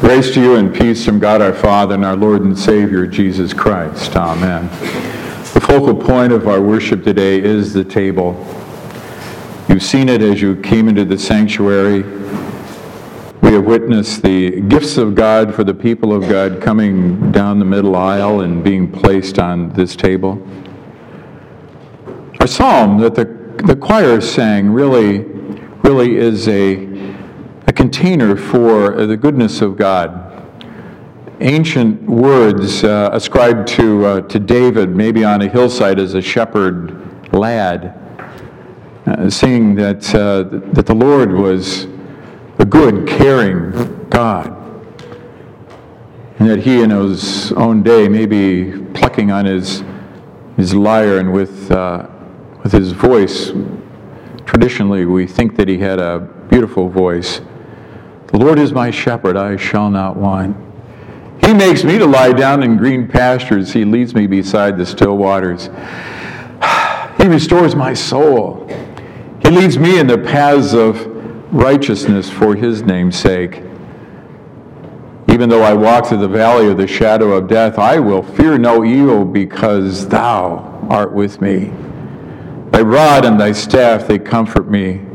Grace to you and peace from God our Father and our Lord and Savior Jesus Christ. Amen. The focal point of our worship today is the table. You've seen it as you came into the sanctuary. We have witnessed the gifts of God for the people of God coming down the middle aisle and being placed on this table. Our psalm that the, the choir sang really, really is a container for uh, the goodness of God. Ancient words uh, ascribed to, uh, to David, maybe on a hillside as a shepherd lad, uh, saying that, uh, that the Lord was a good, caring God. And that he, in his own day, maybe plucking on his, his lyre and with, uh, with his voice, traditionally we think that he had a beautiful voice. The Lord is my shepherd, I shall not want. He makes me to lie down in green pastures. He leads me beside the still waters. He restores my soul. He leads me in the paths of righteousness for his name's sake. Even though I walk through the valley of the shadow of death, I will fear no evil because thou art with me. Thy rod and thy staff, they comfort me.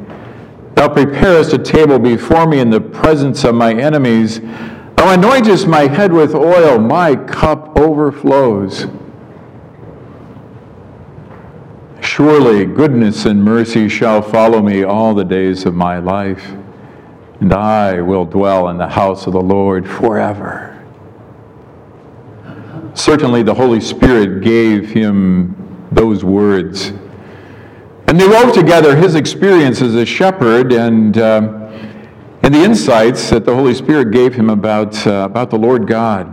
Thou preparest a table before me in the presence of my enemies. Thou anointest my head with oil, my cup overflows. Surely goodness and mercy shall follow me all the days of my life, and I will dwell in the house of the Lord forever. Certainly, the Holy Spirit gave him those words and they wove together his experience as a shepherd and, uh, and the insights that the Holy Spirit gave him about, uh, about the Lord God.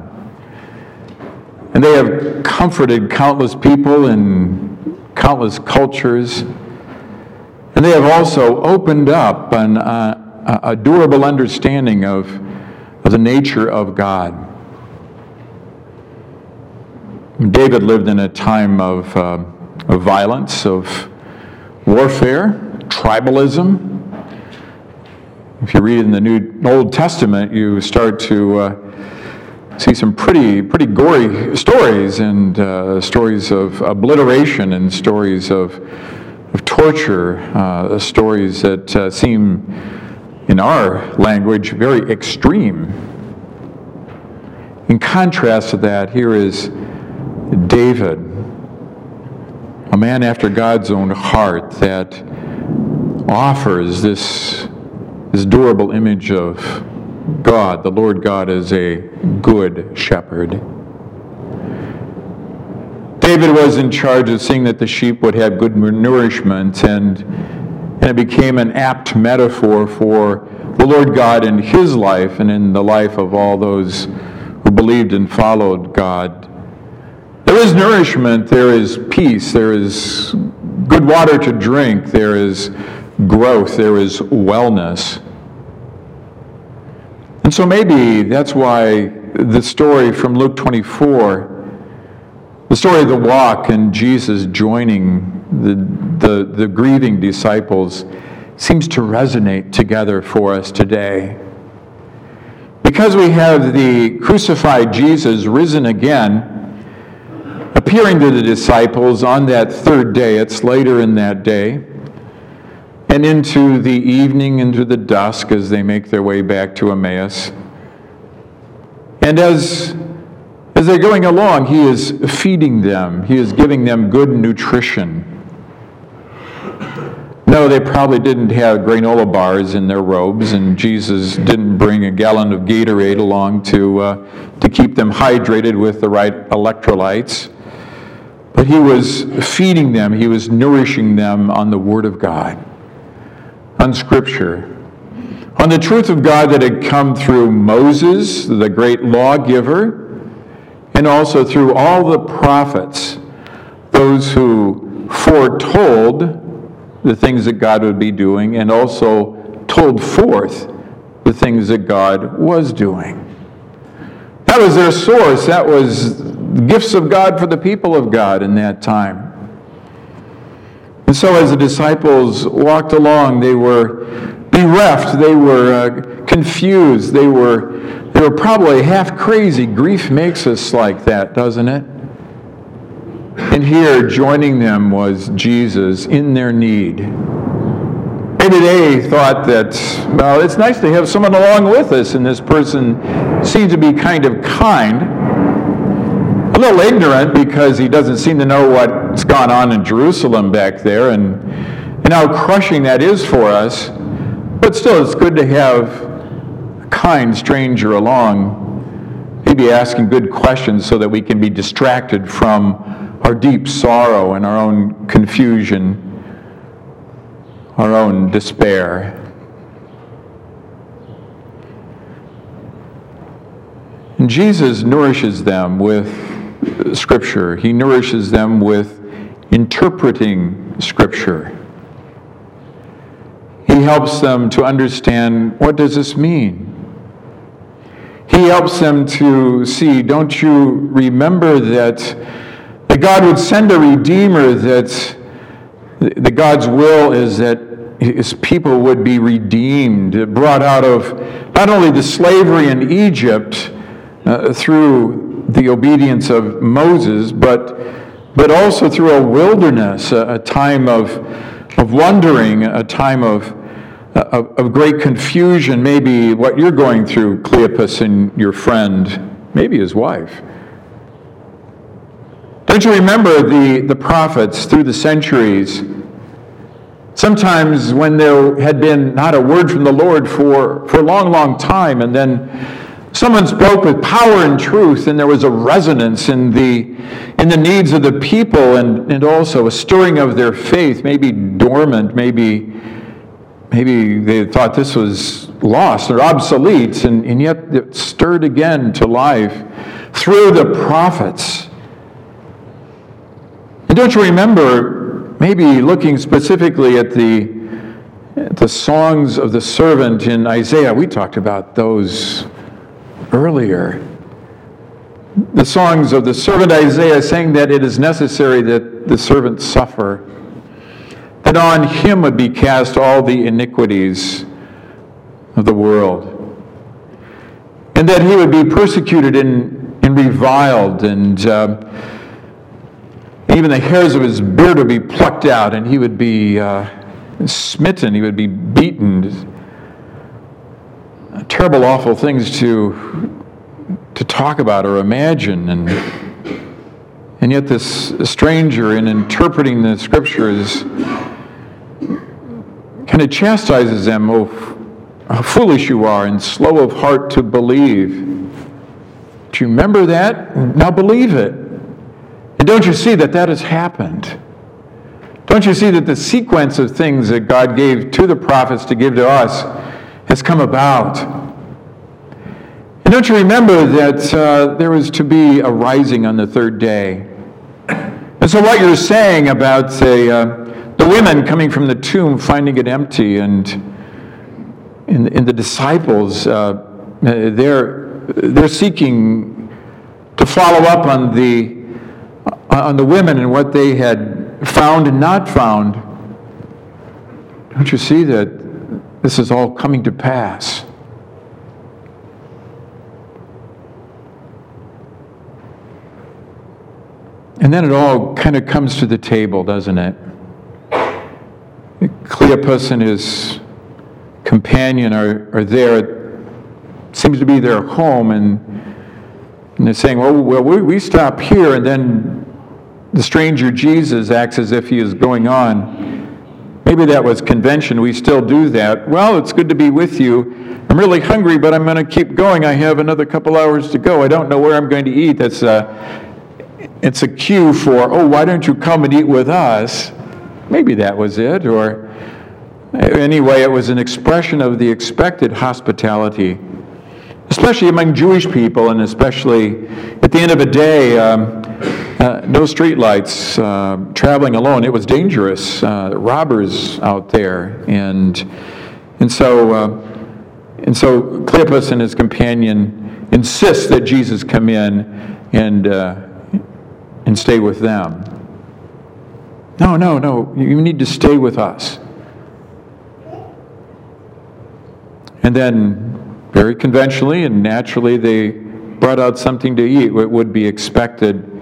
And they have comforted countless people in countless cultures. And they have also opened up an, uh, a durable understanding of, of the nature of God. David lived in a time of, uh, of violence, of warfare, tribalism. If you read in the New Old Testament, you start to uh, see some pretty pretty gory stories and uh, stories of obliteration and stories of of torture, uh, stories that uh, seem, in our language, very extreme. In contrast to that, here is David a man after God's own heart that offers this, this durable image of God, the Lord God, as a good shepherd. David was in charge of seeing that the sheep would have good nourishment, and, and it became an apt metaphor for the Lord God in his life and in the life of all those who believed and followed God there is nourishment, there is peace, there is good water to drink, there is growth, there is wellness. And so maybe that's why the story from Luke 24, the story of the walk and Jesus joining the, the, the grieving disciples, seems to resonate together for us today. Because we have the crucified Jesus risen again, appearing to the disciples on that third day, it's later in that day, and into the evening, into the dusk as they make their way back to Emmaus. And as, as they're going along, he is feeding them, he is giving them good nutrition. No, they probably didn't have granola bars in their robes, and Jesus didn't bring a gallon of Gatorade along to, uh, to keep them hydrated with the right electrolytes. But he was feeding them, he was nourishing them on the Word of God, on Scripture, on the truth of God that had come through Moses, the great lawgiver, and also through all the prophets, those who foretold the things that God would be doing and also told forth the things that God was doing. That was their source. That was gifts of God for the people of God in that time. And so, as the disciples walked along, they were bereft, they were uh, confused, they were they were probably half crazy. Grief makes us like that, doesn't it? And here, joining them was Jesus in their need. Maybe they thought that, well, it's nice to have someone along with us, and this person seemed to be kind of kind. A little ignorant because he doesn't seem to know what's gone on in Jerusalem back there and, and how crushing that is for us. But still, it's good to have a kind stranger along, maybe asking good questions so that we can be distracted from our deep sorrow and our own confusion, our own despair. And Jesus nourishes them with Scripture. He nourishes them with interpreting Scripture. He helps them to understand what does this mean? He helps them to see, don't you remember that, that God would send a Redeemer, that the God's will is that his people would be redeemed, brought out of not only the slavery in Egypt uh, through the obedience of Moses, but, but also through a wilderness, a, a time of, of wandering, a time of, of, of great confusion, maybe what you're going through, Cleopas and your friend, maybe his wife. Don't you remember the, the prophets through the centuries? Sometimes when there had been not a word from the Lord for, for a long, long time, and then someone spoke with power and truth, and there was a resonance in the, in the needs of the people and, and also a stirring of their faith, maybe dormant, maybe, maybe they thought this was lost or obsolete, and, and yet it stirred again to life through the prophets. And don't you remember maybe looking specifically at the, at the songs of the servant in Isaiah. We talked about those earlier. The songs of the servant Isaiah saying that it is necessary that the servant suffer, that on him would be cast all the iniquities of the world, and that he would be persecuted and, and reviled and uh, even the hairs of his beard would be plucked out, and he would be uh, smitten, he would be beaten. Terrible, awful things to, to talk about or imagine. And, and yet, this stranger, in interpreting the scriptures, kind of chastises them, oh, how foolish you are and slow of heart to believe. Do you remember that? Now believe it. And don't you see that that has happened? Don't you see that the sequence of things that God gave to the prophets to give to us has come about? And don't you remember that uh, there was to be a rising on the third day? And so, what you're saying about the, uh, the women coming from the tomb, finding it empty, and in, in the disciples, uh, they're, they're seeking to follow up on the on the women and what they had found and not found, don't you see that this is all coming to pass? And then it all kind of comes to the table, doesn't it? Cleopas and his companion are, are there. It seems to be their home, and, and they're saying, well, well we, we stop here, and then the stranger Jesus acts as if he is going on. Maybe that was convention. We still do that. Well, it's good to be with you. I'm really hungry, but I'm going to keep going. I have another couple hours to go. I don't know where I'm going to eat. That's a, it's a cue for, oh, why don't you come and eat with us? Maybe that was it. Or anyway, it was an expression of the expected hospitality, especially among Jewish people, and especially at the end of a day. Um, uh, no streetlights, uh, traveling alone. It was dangerous. Uh, robbers out there, and and so uh, and so Cleopas and his companion insist that Jesus come in and uh, and stay with them. No, no, no. You need to stay with us. And then very conventionally and naturally, they brought out something to eat. It would be expected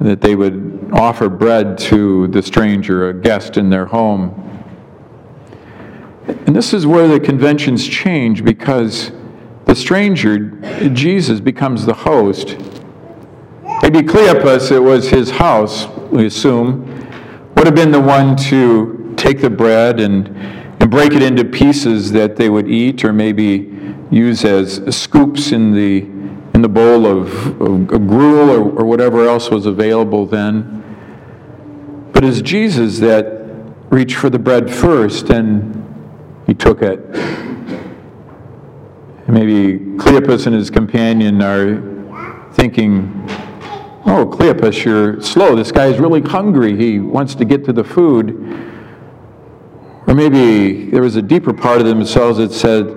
that they would offer bread to the stranger, a guest in their home. And this is where the conventions change because the stranger, Jesus, becomes the host. Maybe Cleopas, it was his house, we assume, would have been the one to take the bread and, and break it into pieces that they would eat or maybe use as scoops in the, the bowl of, of, of gruel or, or whatever else was available then. But it's Jesus that reached for the bread first and he took it. Maybe Cleopas and his companion are thinking, Oh, Cleopas, you're slow. This guy's really hungry. He wants to get to the food. Or maybe there was a deeper part of themselves that said,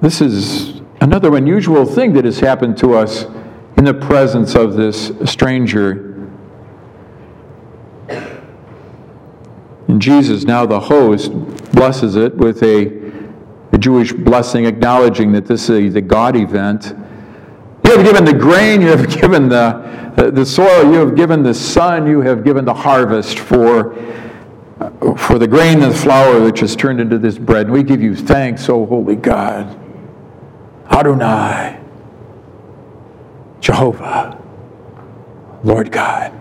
This is another unusual thing that has happened to us in the presence of this stranger. And Jesus, now the host, blesses it with a, a Jewish blessing, acknowledging that this is a God event. You have given the grain, you have given the, the soil, you have given the sun, you have given the harvest for, for the grain and the flour which has turned into this bread. And we give you thanks, O holy God. Adonai, Jehovah, Lord God.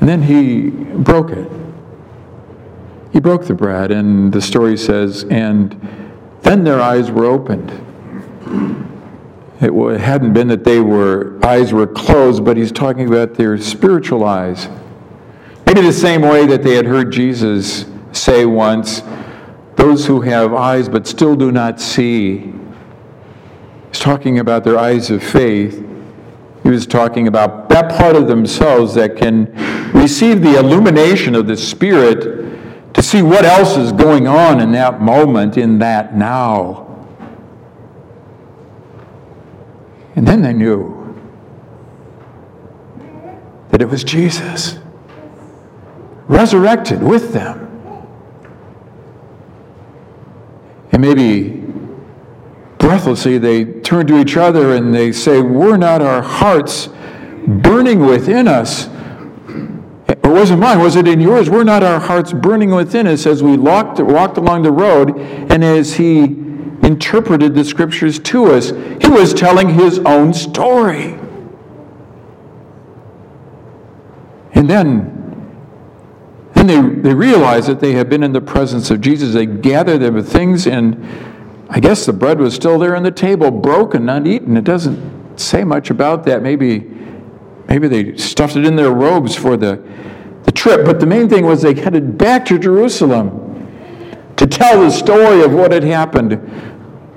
And then he broke it. He broke the bread, and the story says, and then their eyes were opened. It hadn't been that they were eyes were closed, but he's talking about their spiritual eyes. Maybe the same way that they had heard Jesus say once, those who have eyes but still do not see. He's talking about their eyes of faith. He was talking about that part of themselves that can receive the illumination of the Spirit to see what else is going on in that moment, in that now. And then they knew that it was Jesus resurrected with them. And maybe breathlessly they turn to each other and they say, Were not our hearts burning within us? Or was it mine? Was it in yours? Were not our hearts burning within us as we walked, walked along the road and as he interpreted the scriptures to us? He was telling his own story. And then then they, they realize that they have been in the presence of Jesus. They gather their things, and I guess the bread was still there on the table, broken, not eaten. It doesn't say much about that. Maybe, maybe they stuffed it in their robes for the, the trip. But the main thing was they headed back to Jerusalem to tell the story of what had happened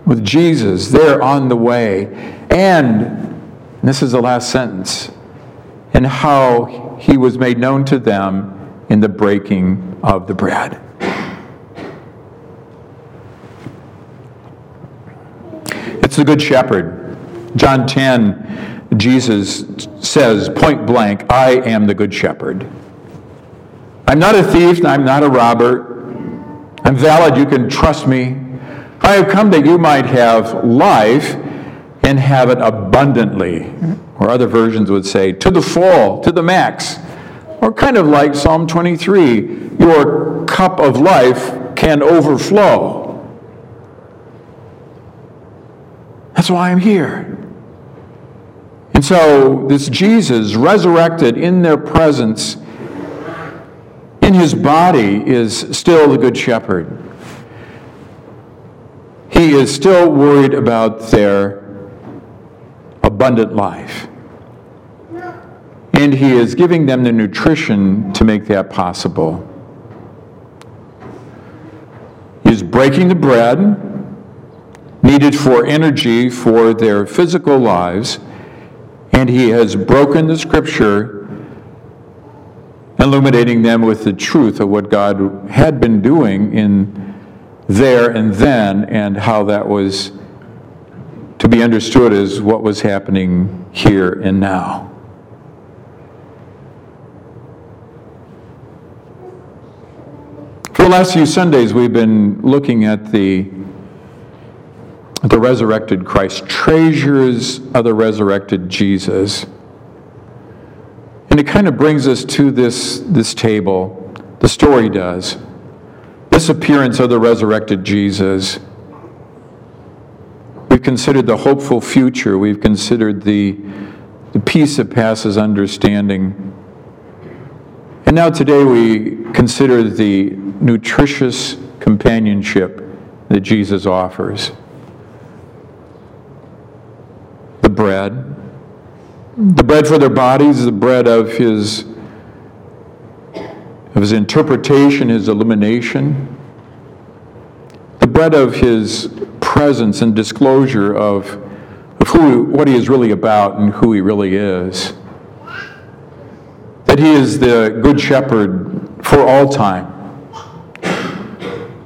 with Jesus there on the way. And, and this is the last sentence, and how he was made known to them in the breaking of the bread. It's the Good Shepherd. John 10, Jesus says point blank, I am the Good Shepherd. I'm not a thief, I'm not a robber. I'm valid, you can trust me. I have come that you might have life and have it abundantly. Or other versions would say, to the full, to the max. Or kind of like Psalm 23 your cup of life can overflow. That's why I'm here. And so, this Jesus, resurrected in their presence, in his body, is still the Good Shepherd. He is still worried about their abundant life and He is giving them the nutrition to make that possible. He is breaking the bread needed for energy for their physical lives, and He has broken the Scripture, illuminating them with the truth of what God had been doing in there and then, and how that was to be understood as what was happening here and now. Last few Sundays, we've been looking at the, the resurrected Christ, treasures of the resurrected Jesus. And it kind of brings us to this, this table. The story does. This appearance of the resurrected Jesus. We've considered the hopeful future. We've considered the, the peace that passes understanding. And now today we consider the nutritious companionship that Jesus offers. The bread, the bread for their bodies, the bread of his, of his interpretation, his illumination, the bread of his presence and disclosure of, of who, what he is really about and who he really is. That he is the good shepherd for all time.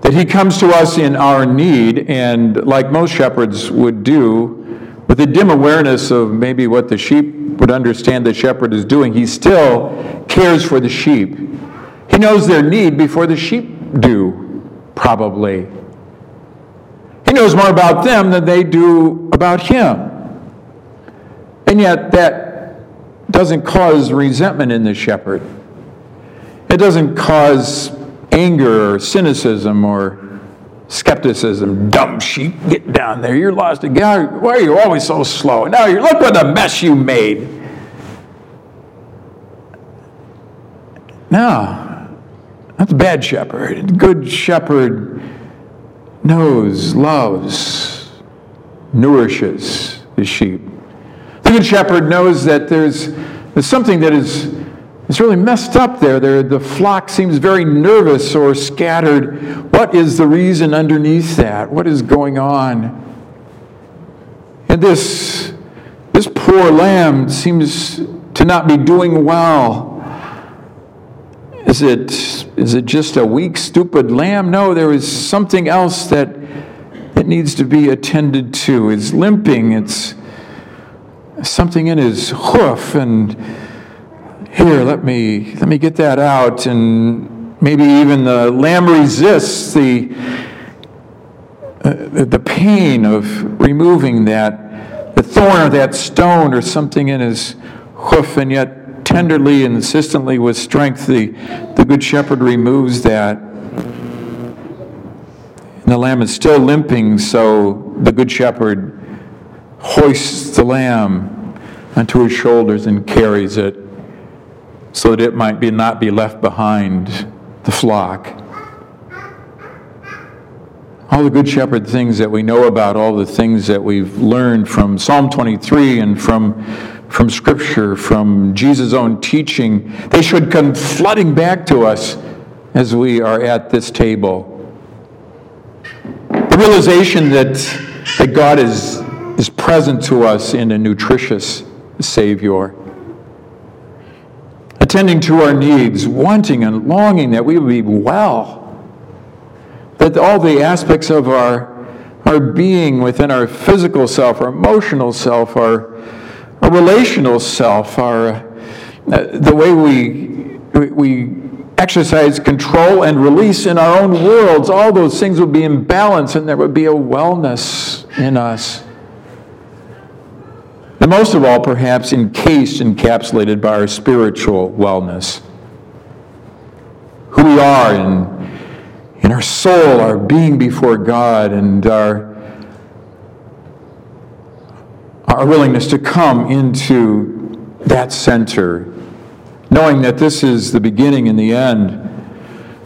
That he comes to us in our need, and like most shepherds would do, with a dim awareness of maybe what the sheep would understand the shepherd is doing, he still cares for the sheep. He knows their need before the sheep do, probably. He knows more about them than they do about him. And yet, that doesn't cause resentment in the shepherd. It doesn't cause anger or cynicism or skepticism. Dumb sheep, get down there. You're lost again. Why are you always so slow? Now you look what a mess you made. No, that's a bad shepherd. Good shepherd knows, loves, nourishes the sheep. The good shepherd knows that there's, there's something that is it's really messed up there. there. The flock seems very nervous or scattered. What is the reason underneath that? What is going on? And this, this poor lamb seems to not be doing well. Is it, is it just a weak, stupid lamb? No, there is something else that, that needs to be attended to. It's limping, it's something in his hoof, and here, let me, let me get that out. And maybe even the lamb resists the, uh, the pain of removing that, the thorn or that stone or something in his hoof, and yet tenderly and insistently with strength, the, the good shepherd removes that. And the lamb is still limping, so the good shepherd hoists the lamb onto his shoulders and carries it so that it might be not be left behind the flock. All the Good Shepherd things that we know about, all the things that we've learned from Psalm 23 and from, from Scripture, from Jesus' own teaching, they should come flooding back to us as we are at this table. The realization that, that God is, is present to us in a nutritious Savior attending to our needs, wanting and longing that we would be well. That all the aspects of our, our being within our physical self, our emotional self, our, our relational self, our, uh, the way we, we exercise control and release in our own worlds, all those things would be in balance and there would be a wellness in us. And most of all, perhaps encased, encapsulated by our spiritual wellness. Who we are in, in our soul, our being before God, and our, our willingness to come into that center, knowing that this is the beginning and the end,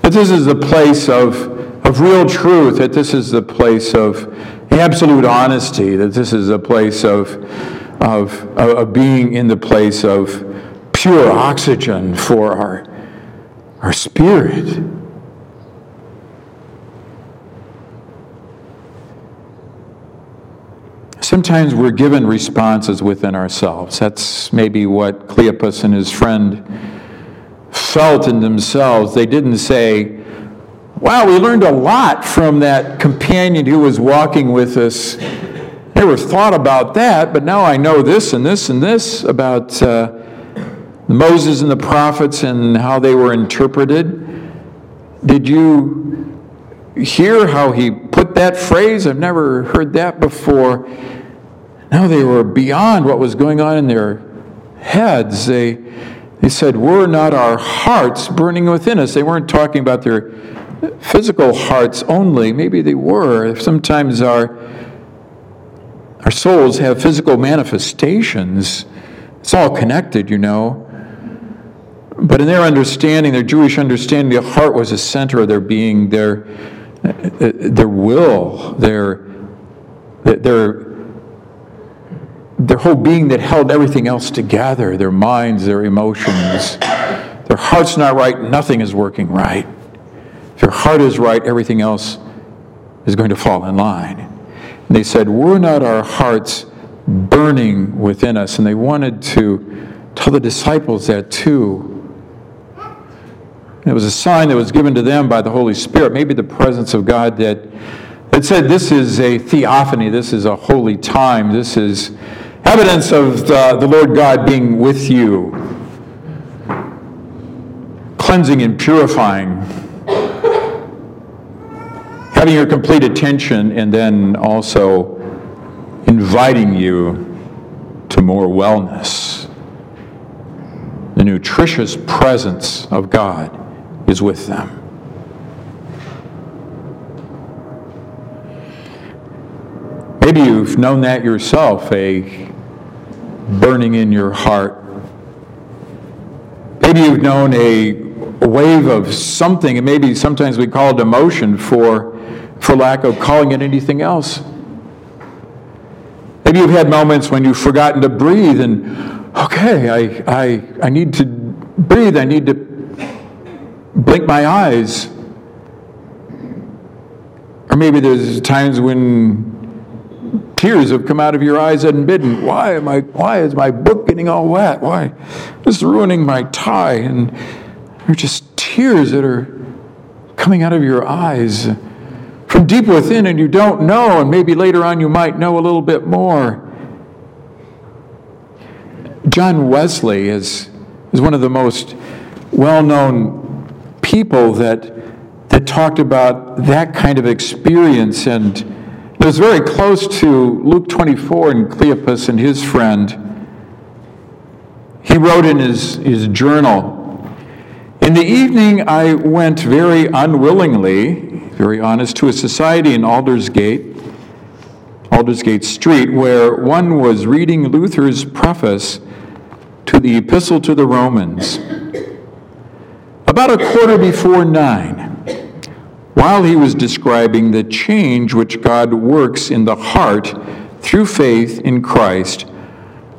that this is the place of, of real truth, that this is the place of absolute honesty, that this is a place of of, of being in the place of pure oxygen for our, our spirit. Sometimes we're given responses within ourselves. That's maybe what Cleopas and his friend felt in themselves. They didn't say, Wow, we learned a lot from that companion who was walking with us never thought about that, but now I know this and this and this about uh, Moses and the prophets and how they were interpreted. did you hear how he put that phrase? I've never heard that before. Now they were beyond what was going on in their heads. They, they said, Were not our hearts burning within us? They weren't talking about their physical hearts only. Maybe they were. Sometimes our, our souls have physical manifestations. It's all connected, you know. But in their understanding, their Jewish understanding, the heart was the center of their being, their, their will, their, their, their whole being that held everything else together their minds, their emotions. Their heart's not right, nothing is working right. If your heart is right, everything else is going to fall in line. And they said, Were not our hearts burning within us? And they wanted to tell the disciples that too. It was a sign that was given to them by the Holy Spirit, maybe the presence of God that, that said, This is a theophany, this is a holy time, this is evidence of the, the Lord God being with you, cleansing and purifying having your complete attention and then also inviting you to more wellness. The nutritious presence of God is with them. Maybe you've known that yourself, a burning in your heart. Maybe you've known a, wave of something, and maybe sometimes we call it emotion for for lack of calling it anything else. Maybe you've had moments when you've forgotten to breathe and, okay, I, I, I need to breathe, I need to blink my eyes. Or maybe there's times when tears have come out of your eyes unbidden. Why am I why is my book getting all wet? Why this is ruining my tie? And they're just tears that are coming out of your eyes from deep within and you don't know, and maybe later on you might know a little bit more. John Wesley is, is one of the most well known people that, that talked about that kind of experience, and it was very close to Luke 24 and Cleopas and his friend. He wrote in his, his journal, in the evening, I went very unwillingly very honest, to a society in Aldersgate, Aldersgate Street, where one was reading Luther's preface to the Epistle to the Romans. About a quarter before nine, while he was describing the change which God works in the heart through faith in Christ,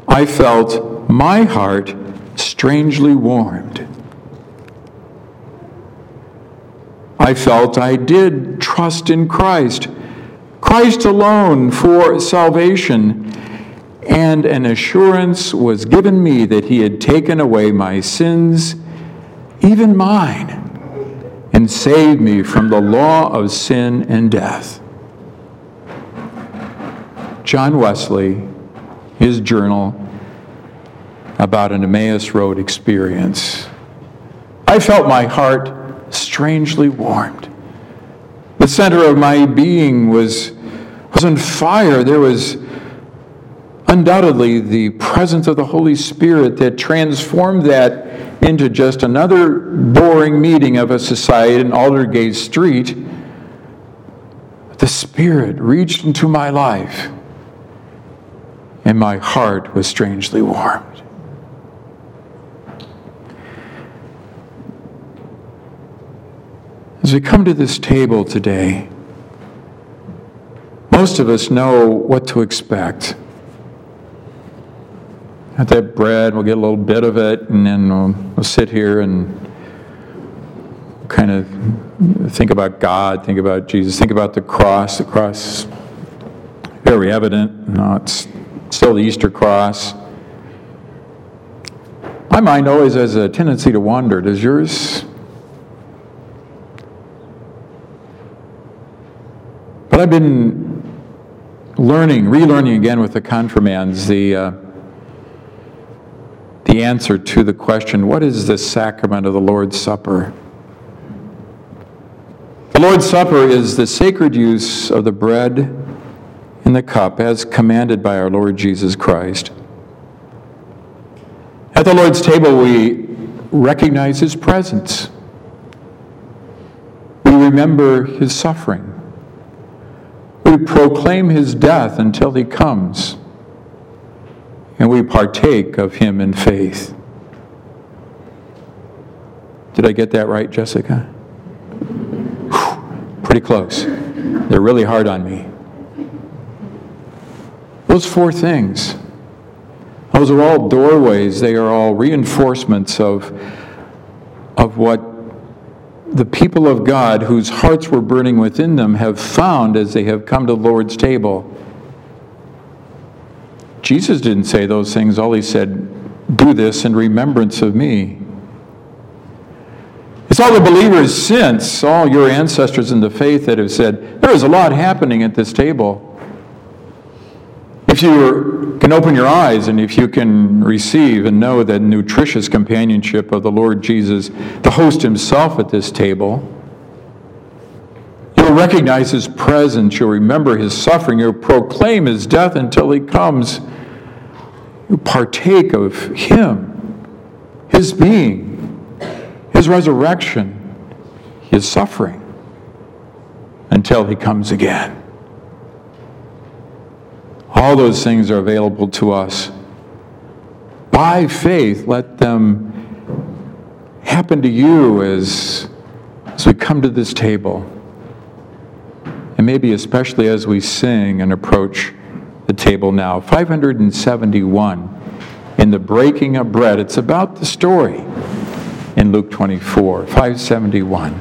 I felt my heart strangely warmed. I felt I did trust in Christ, Christ alone for salvation, and an assurance was given me that He had taken away my sins, even mine, and saved me from the law of sin and death. John Wesley, his journal about an Emmaus Road experience. I felt my heart strangely warmed. The center of my being was, was on fire. There was undoubtedly the presence of the Holy Spirit that transformed that into just another boring meeting of a society in Aldersgate Street. The Spirit reached into my life, and my heart was strangely warmed. As we come to this table today, most of us know what to expect. At that bread, we'll get a little bit of it, and then we'll, we'll sit here and kind of think about God, think about Jesus, think about the cross. The cross, very evident. No, it's still the Easter cross. My mind always has a tendency to wander. Does yours? But I've been learning, relearning again with the confirmands the, uh, the answer to the question what is the sacrament of the Lord's Supper? The Lord's Supper is the sacred use of the bread and the cup as commanded by our Lord Jesus Christ. At the Lord's table, we recognize his presence. We remember his suffering. We proclaim his death until he comes. And we partake of him in faith. Did I get that right, Jessica? Whew, pretty close. They're really hard on me. Those four things, those are all doorways, they are all reinforcements of, of what the people of God, whose hearts were burning within them, have found as they have come to the Lord's table. Jesus didn't say those things. All he said, do this in remembrance of me. It's all the believers since, all your ancestors in the faith that have said, there is a lot happening at this table. If you can open your eyes and if you can receive and know that nutritious companionship of the Lord Jesus, the host himself at this table, you'll recognize his presence, you'll remember his suffering, you'll proclaim his death until he comes. You partake of him, his being, his resurrection, his suffering, until he comes again. All those things are available to us. By faith, let them happen to you as, as we come to this table. And maybe especially as we sing and approach the table now. 571 in the breaking of bread. It's about the story in Luke 24. 571.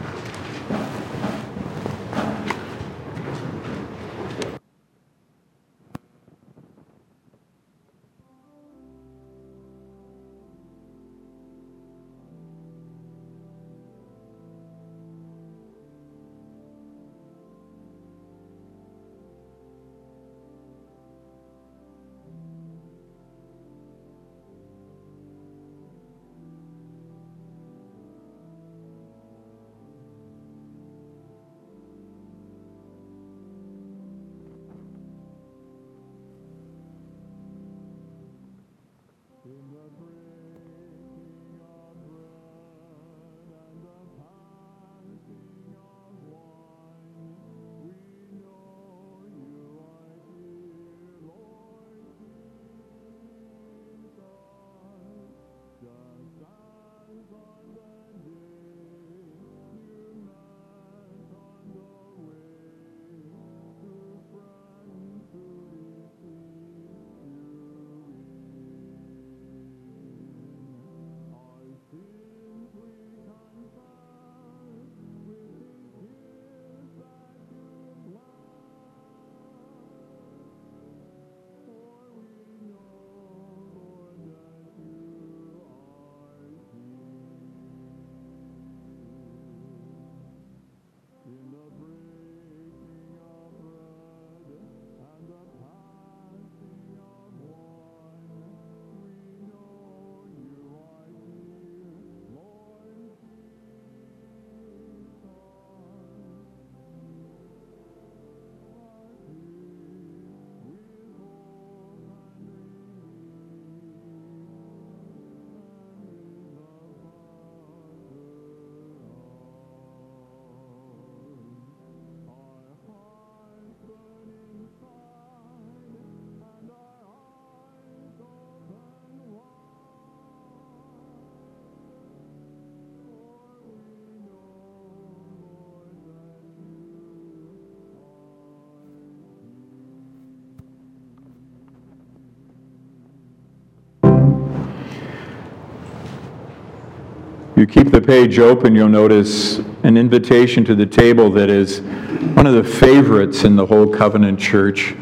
You keep the page open, you'll notice an invitation to the table that is one of the favorites in the whole covenant church.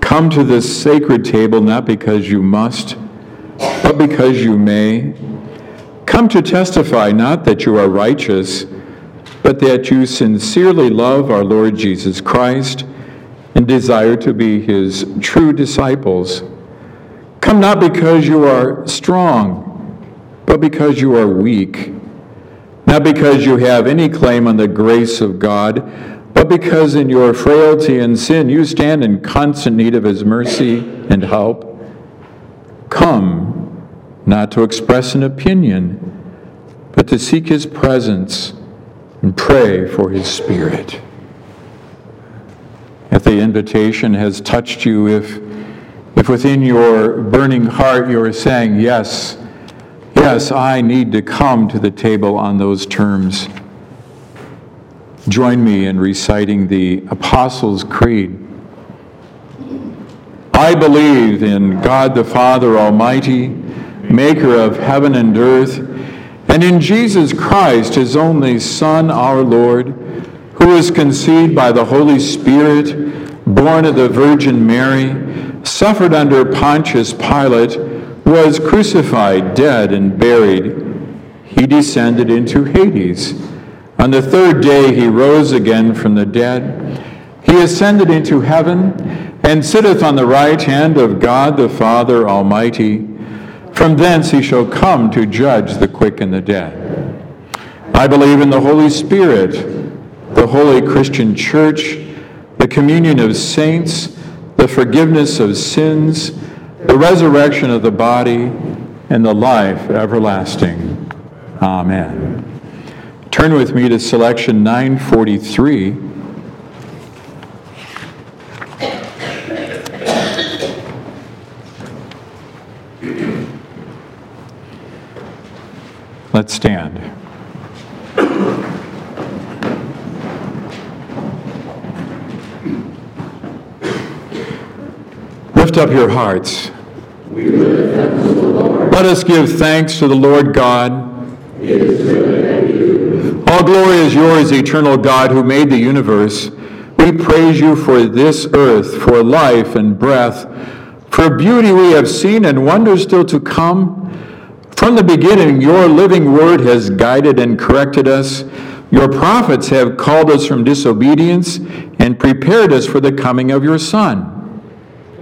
Come to this sacred table not because you must, but because you may. Come to testify not that you are righteous, but that you sincerely love our Lord Jesus Christ and desire to be his true disciples. Come not because you are strong but because you are weak. not because you have any claim on the grace of God, but because in your frailty and sin you stand in constant need of His mercy and help. Come, not to express an opinion, but to seek His presence and pray for His Spirit. If the invitation has touched you, if, if within your burning heart you are saying, Yes, yes, I need to come to the table on those terms, join me in reciting the Apostles' Creed. I believe in God the Father Almighty, maker of heaven and earth, and in Jesus Christ, his only Son, our Lord who was conceived by the Holy Spirit, born of the Virgin Mary, suffered under Pontius Pilate, was crucified, dead, and buried. He descended into Hades. On the third day he rose again from the dead. He ascended into heaven and sitteth on the right hand of God the Father Almighty. From thence he shall come to judge the quick and the dead. I believe in the Holy Spirit the holy Christian church, the communion of saints, the forgiveness of sins, the resurrection of the body, and the life everlasting. Amen. Turn with me to selection 943. Let's stand. Lift up your hearts. Let us give thanks to the Lord God. All glory is yours, eternal God, who made the universe. We praise you for this earth, for life and breath, for beauty we have seen and wonders still to come. From the beginning, your living word has guided and corrected us. Your prophets have called us from disobedience and prepared us for the coming of your Son.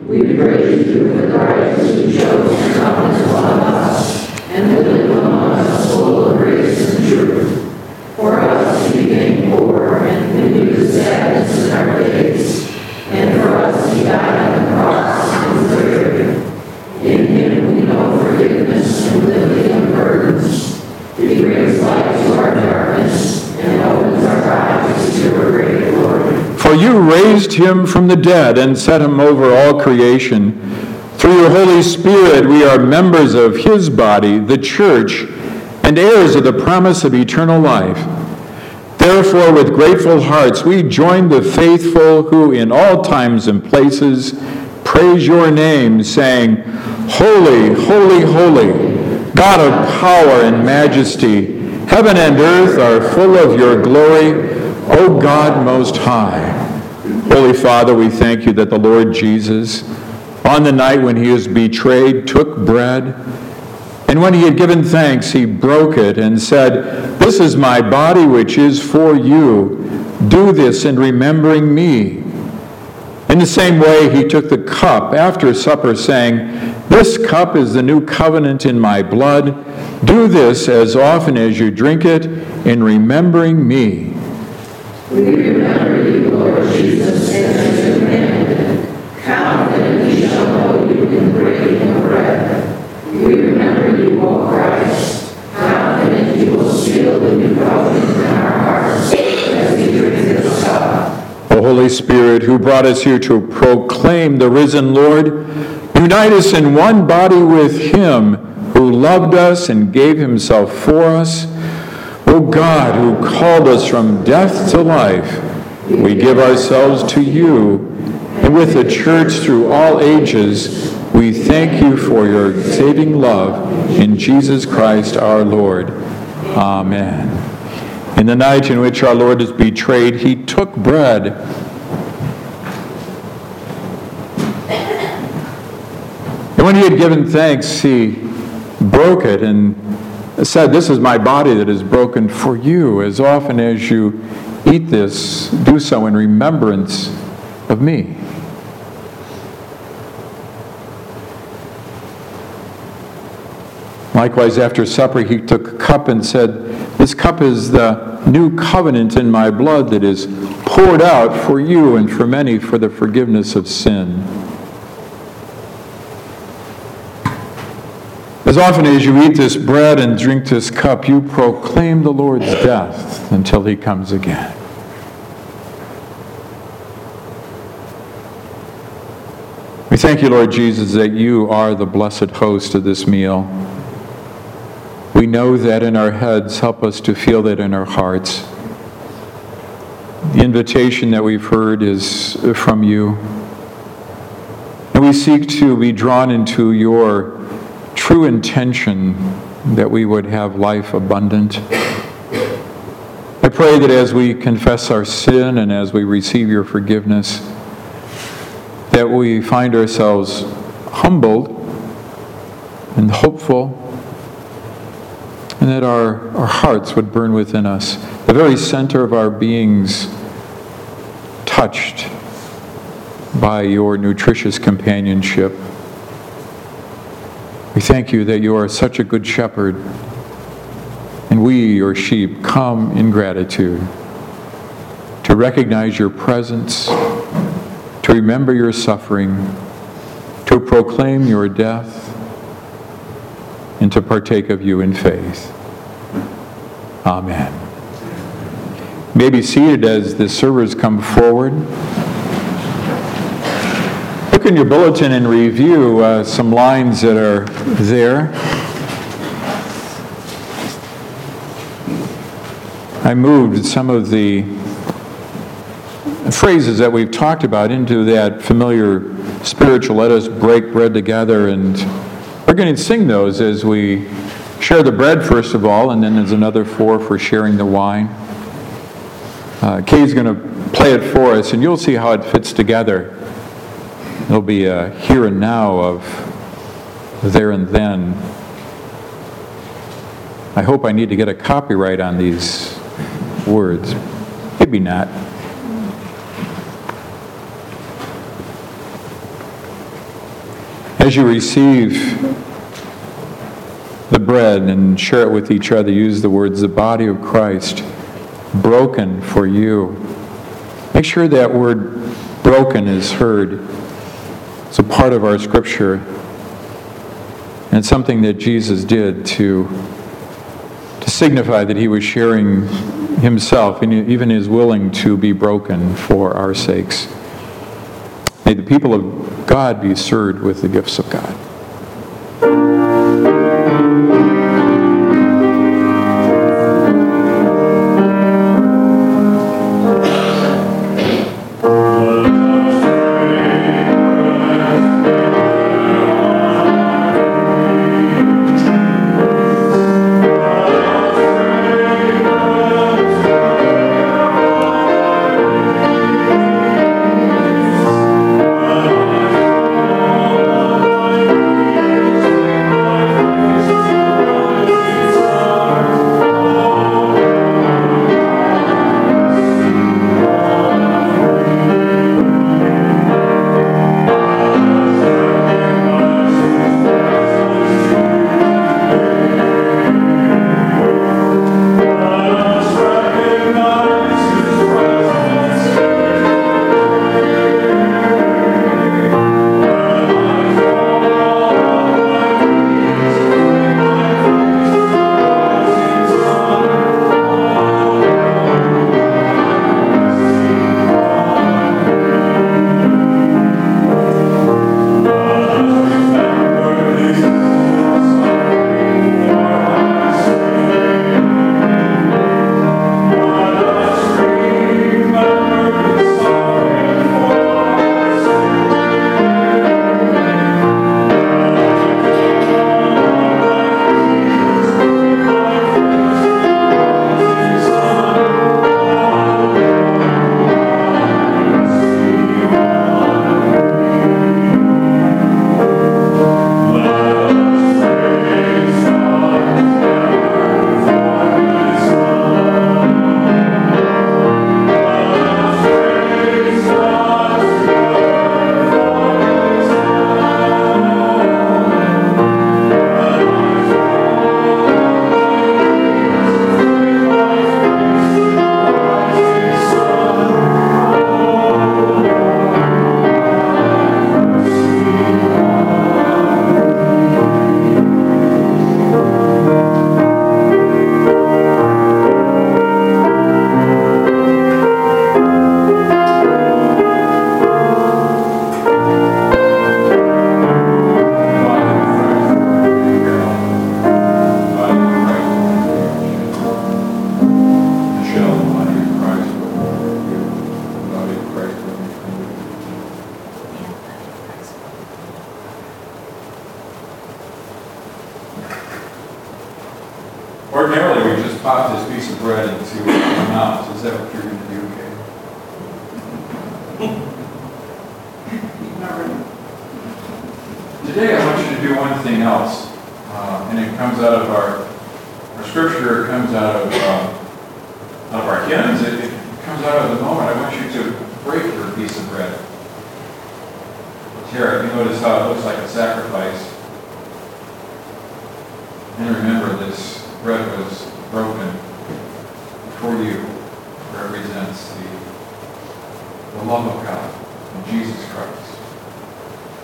We praise you for the righteous who chose to come love us, and to live among us full of grace and truth. For us he became poor and knew the sadness in our days, and for us he died on the cross and was buried. In him we know forgiveness and lifting of burdens. He brings light to our darkness and opens our eyes to your great glory. For you raised him from the dead and set him over all creation. Through your Holy Spirit, we are members of his body, the church, and heirs of the promise of eternal life. Therefore, with grateful hearts, we join the faithful who, in all times and places, praise your name, saying, Holy, holy, holy, God of power and majesty, heaven and earth are full of your glory. O God Most High, Holy Father, we thank you that the Lord Jesus, on the night when he was betrayed, took bread, and when he had given thanks, he broke it and said, This is my body which is for you. Do this in remembering me. In the same way, he took the cup after supper, saying, This cup is the new covenant in my blood. Do this as often as you drink it in remembering me. We remember you, Lord Jesus, as you commanded. Confident we shall know you in breaking of bread. We remember you, O Christ. Confident you will seal the new covenant in our hearts as we drink this cup. O Holy Spirit, who brought us here to proclaim the risen Lord, unite us in one body with him who loved us and gave himself for us O God, who called us from death to life, we give ourselves to you, and with the church through all ages, we thank you for your saving love in Jesus Christ our Lord. Amen. In the night in which our Lord is betrayed, he took bread. When he had given thanks, he broke it and said, This is my body that is broken for you. As often as you eat this, do so in remembrance of me. Likewise, after supper, he took a cup and said, This cup is the new covenant in my blood that is poured out for you and for many for the forgiveness of sin. As often as you eat this bread and drink this cup, you proclaim the Lord's death until he comes again. We thank you, Lord Jesus, that you are the blessed host of this meal. We know that in our heads. Help us to feel that in our hearts. The invitation that we've heard is from you. And we seek to be drawn into your true intention that we would have life abundant. I pray that as we confess our sin and as we receive your forgiveness, that we find ourselves humbled and hopeful and that our, our hearts would burn within us, the very center of our beings touched by your nutritious companionship. We thank you that you are such a good shepherd, and we, your sheep, come in gratitude to recognize your presence, to remember your suffering, to proclaim your death, and to partake of you in faith. Amen. You may be seated as the servers come forward. In your bulletin and review uh, some lines that are there. I moved some of the phrases that we've talked about into that familiar spiritual let us break bread together and we're going to sing those as we share the bread, first of all, and then there's another four for sharing the wine. Uh, Kay's going to play it for us, and you'll see how it fits together. There'll be a here and now of there and then. I hope I need to get a copyright on these words. Maybe not. As you receive the bread and share it with each other, use the words, the body of Christ, broken for you. Make sure that word broken is heard. It's a part of our scripture. And something that Jesus did to, to signify that he was sharing himself and even is willing to be broken for our sakes. May the people of God be served with the gifts of God.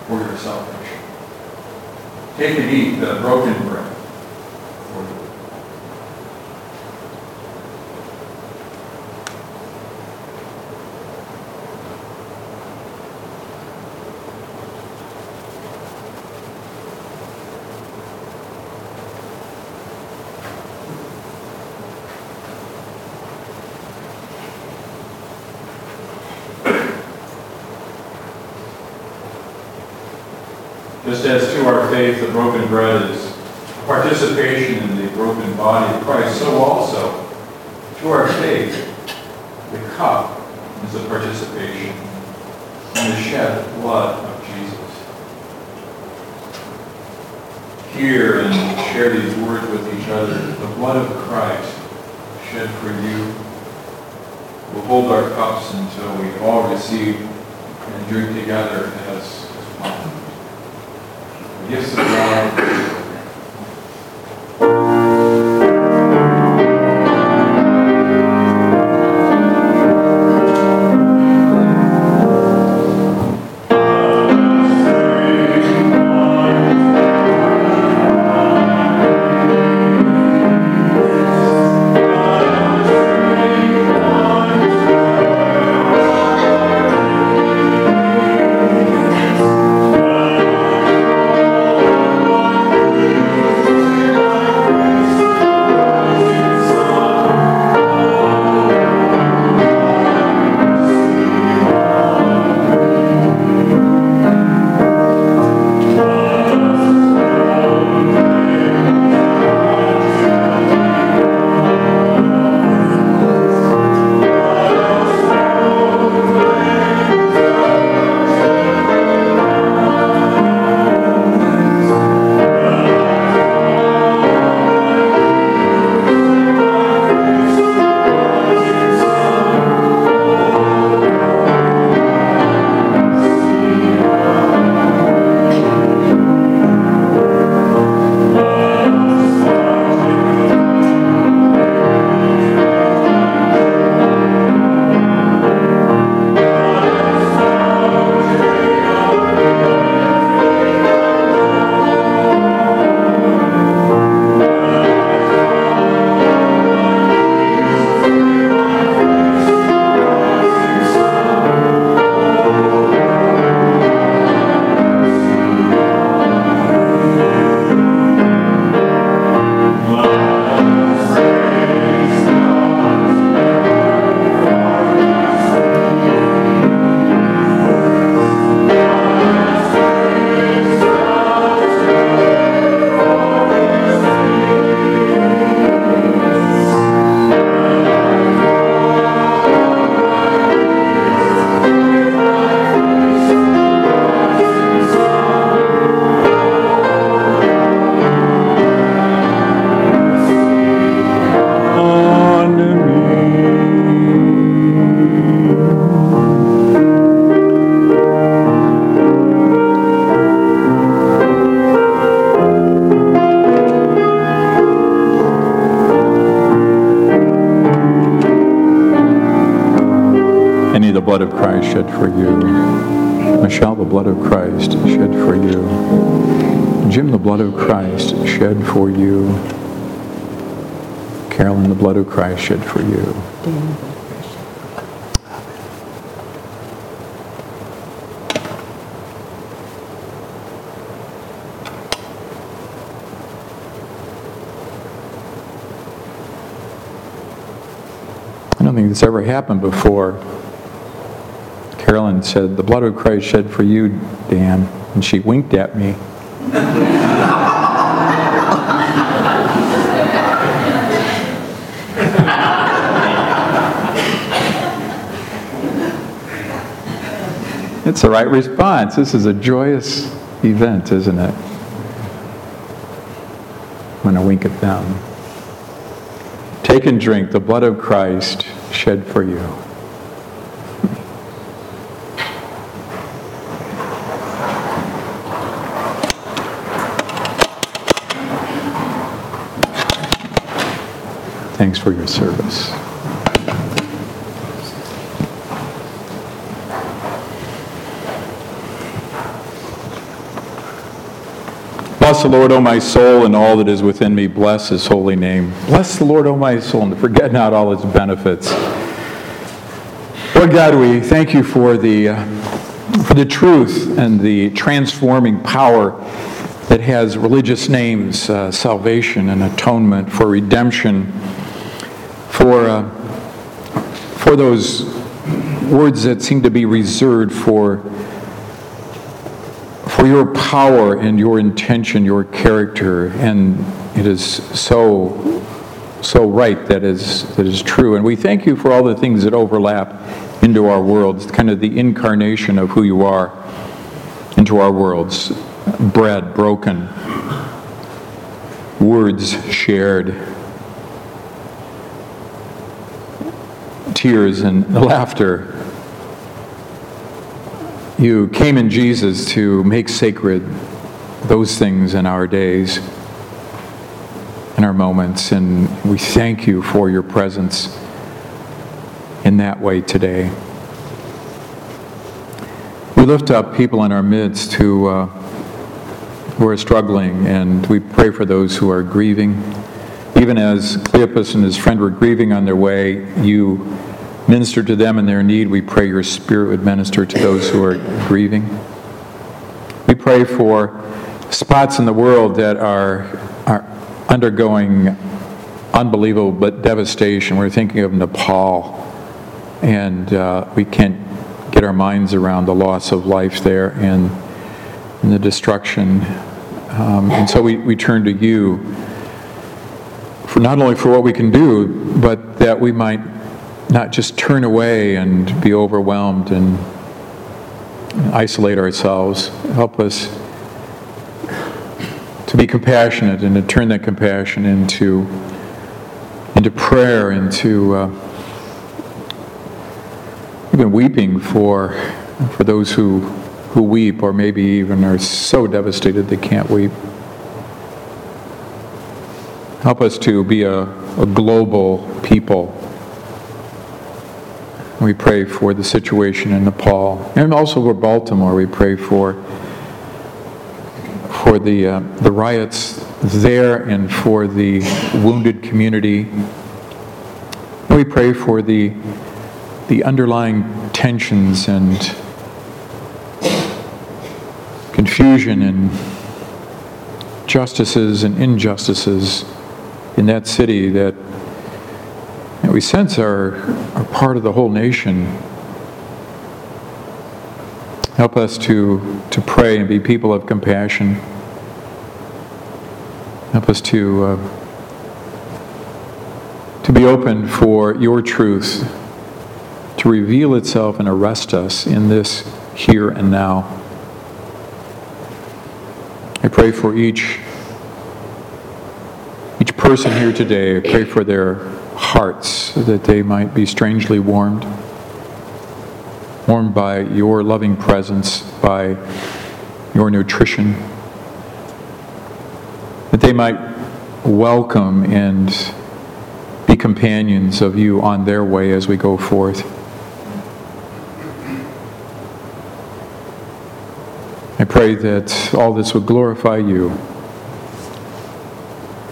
For your salvation. Take and eat the broken bread. Just as to our faith the broken bread is participation in the broken body of Christ, so also to our faith the cup is a participation in the shed blood of Jesus. Hear and share these words with each other. The blood of Christ shed for you. We'll hold our cups until we all receive and drink together gifts of God blood of Christ shed for you. I don't think this ever happened before. Carolyn said, The blood of Christ shed for you, Dan. And she winked at me. It's the right response. This is a joyous event, isn't it? I'm going to wink at them. Take and drink the blood of Christ shed for you. Thanks for your service. Bless the Lord, O my soul, and all that is within me. Bless his holy name. Bless the Lord, O my soul, and forget not all his benefits. Lord God, we thank you for the, uh, for the truth and the transforming power that has religious names, uh, salvation and atonement, for redemption, for, uh, for those words that seem to be reserved for for your power and your intention, your character, and it is so so right that is that is true. And we thank you for all the things that overlap into our worlds, kind of the incarnation of who you are into our worlds. Bread broken, words shared, tears and laughter you came in Jesus to make sacred those things in our days, in our moments, and we thank you for your presence in that way today. We lift up people in our midst who, uh, who are struggling, and we pray for those who are grieving. Even as Cleopas and his friend were grieving on their way, you Minister to them in their need. We pray your Spirit would minister to those who are grieving. We pray for spots in the world that are, are undergoing unbelievable but devastation. We're thinking of Nepal, and uh, we can't get our minds around the loss of life there and, and the destruction. Um, and so we, we turn to you for not only for what we can do, but that we might not just turn away and be overwhelmed and isolate ourselves. Help us to be compassionate and to turn that compassion into, into prayer, into uh, even weeping for, for those who, who weep or maybe even are so devastated they can't weep. Help us to be a, a global people we pray for the situation in Nepal. And also for Baltimore, we pray for, for the, uh, the riots there and for the wounded community. We pray for the, the underlying tensions and confusion and justices and injustices in that city that we sense are, are part of the whole nation. Help us to, to pray and be people of compassion. Help us to, uh, to be open for your truth to reveal itself and arrest us in this here and now. I pray for each each person here today. I pray for their hearts that they might be strangely warmed, warmed by your loving presence, by your nutrition, that they might welcome and be companions of you on their way as we go forth. I pray that all this would glorify you.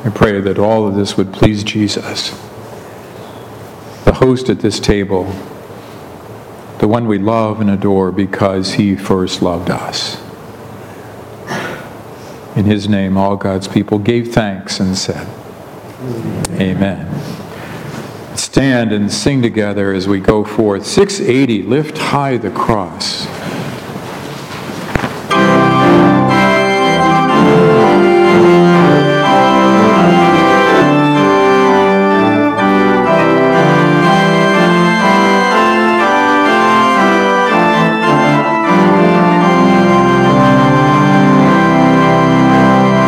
I pray that all of this would please Jesus host at this table, the one we love and adore because he first loved us. In his name, all God's people gave thanks and said, Amen. Stand and sing together as we go forth. 680, lift high the cross.